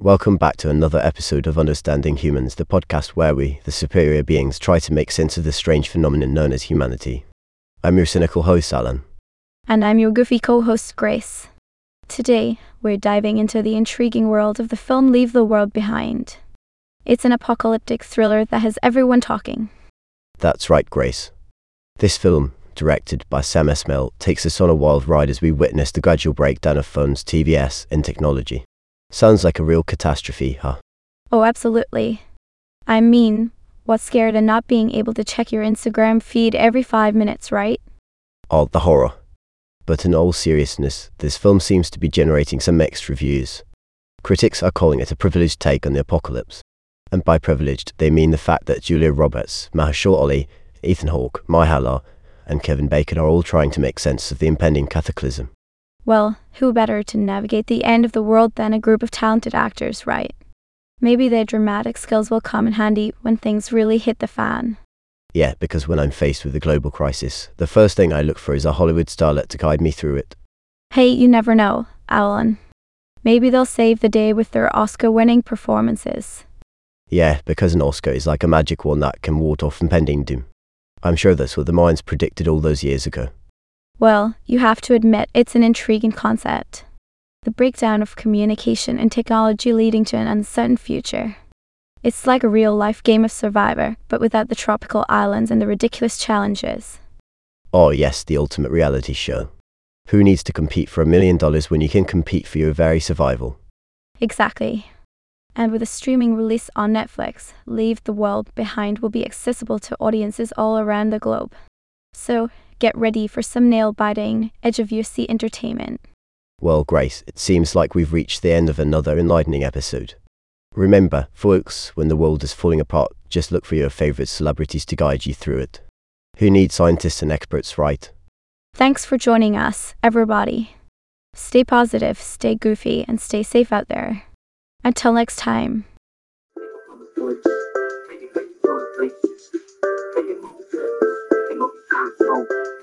Welcome back to another episode of Understanding Humans, the podcast where we, the superior beings, try to make sense of the strange phenomenon known as humanity. I'm your cynical host, Alan. And I'm your goofy co host, Grace. Today, we're diving into the intriguing world of the film Leave the World Behind. It's an apocalyptic thriller that has everyone talking. That's right, Grace. This film, directed by Sam Esmail, takes us on a wild ride as we witness the gradual breakdown of phones, TVS, and technology. Sounds like a real catastrophe, huh? Oh, absolutely. I mean, what's scared of not being able to check your Instagram feed every five minutes, right? Oh, the horror. But in all seriousness, this film seems to be generating some mixed reviews. Critics are calling it a privileged take on the apocalypse. And by privileged, they mean the fact that Julia Roberts, Mahershala Ali, Ethan Hawke, Myha'la, and Kevin Bacon are all trying to make sense of the impending cataclysm. Well, who better to navigate the end of the world than a group of talented actors, right? Maybe their dramatic skills will come in handy when things really hit the fan. Yeah, because when I'm faced with a global crisis, the first thing I look for is a Hollywood starlet to guide me through it. Hey, you never know, Alan. Maybe they'll save the day with their Oscar winning performances. Yeah, because an Oscar is like a magic wand that can ward off impending doom. I'm sure that's what the Mayans predicted all those years ago. Well, you have to admit it's an intriguing concept. The breakdown of communication and technology leading to an uncertain future. It's like a real life game of survivor, but without the tropical islands and the ridiculous challenges. Oh, yes, the ultimate reality show. Who needs to compete for a million dollars when you can compete for your very survival? Exactly. And with a streaming release on Netflix, Leave the World Behind will be accessible to audiences all around the globe. So, get ready for some nail biting, edge of your seat entertainment. Well, Grace, it seems like we've reached the end of another enlightening episode. Remember, folks, when the world is falling apart, just look for your favorite celebrities to guide you through it. Who needs scientists and experts, right? Thanks for joining us, everybody. Stay positive, stay goofy, and stay safe out there. Until next time. Tchau.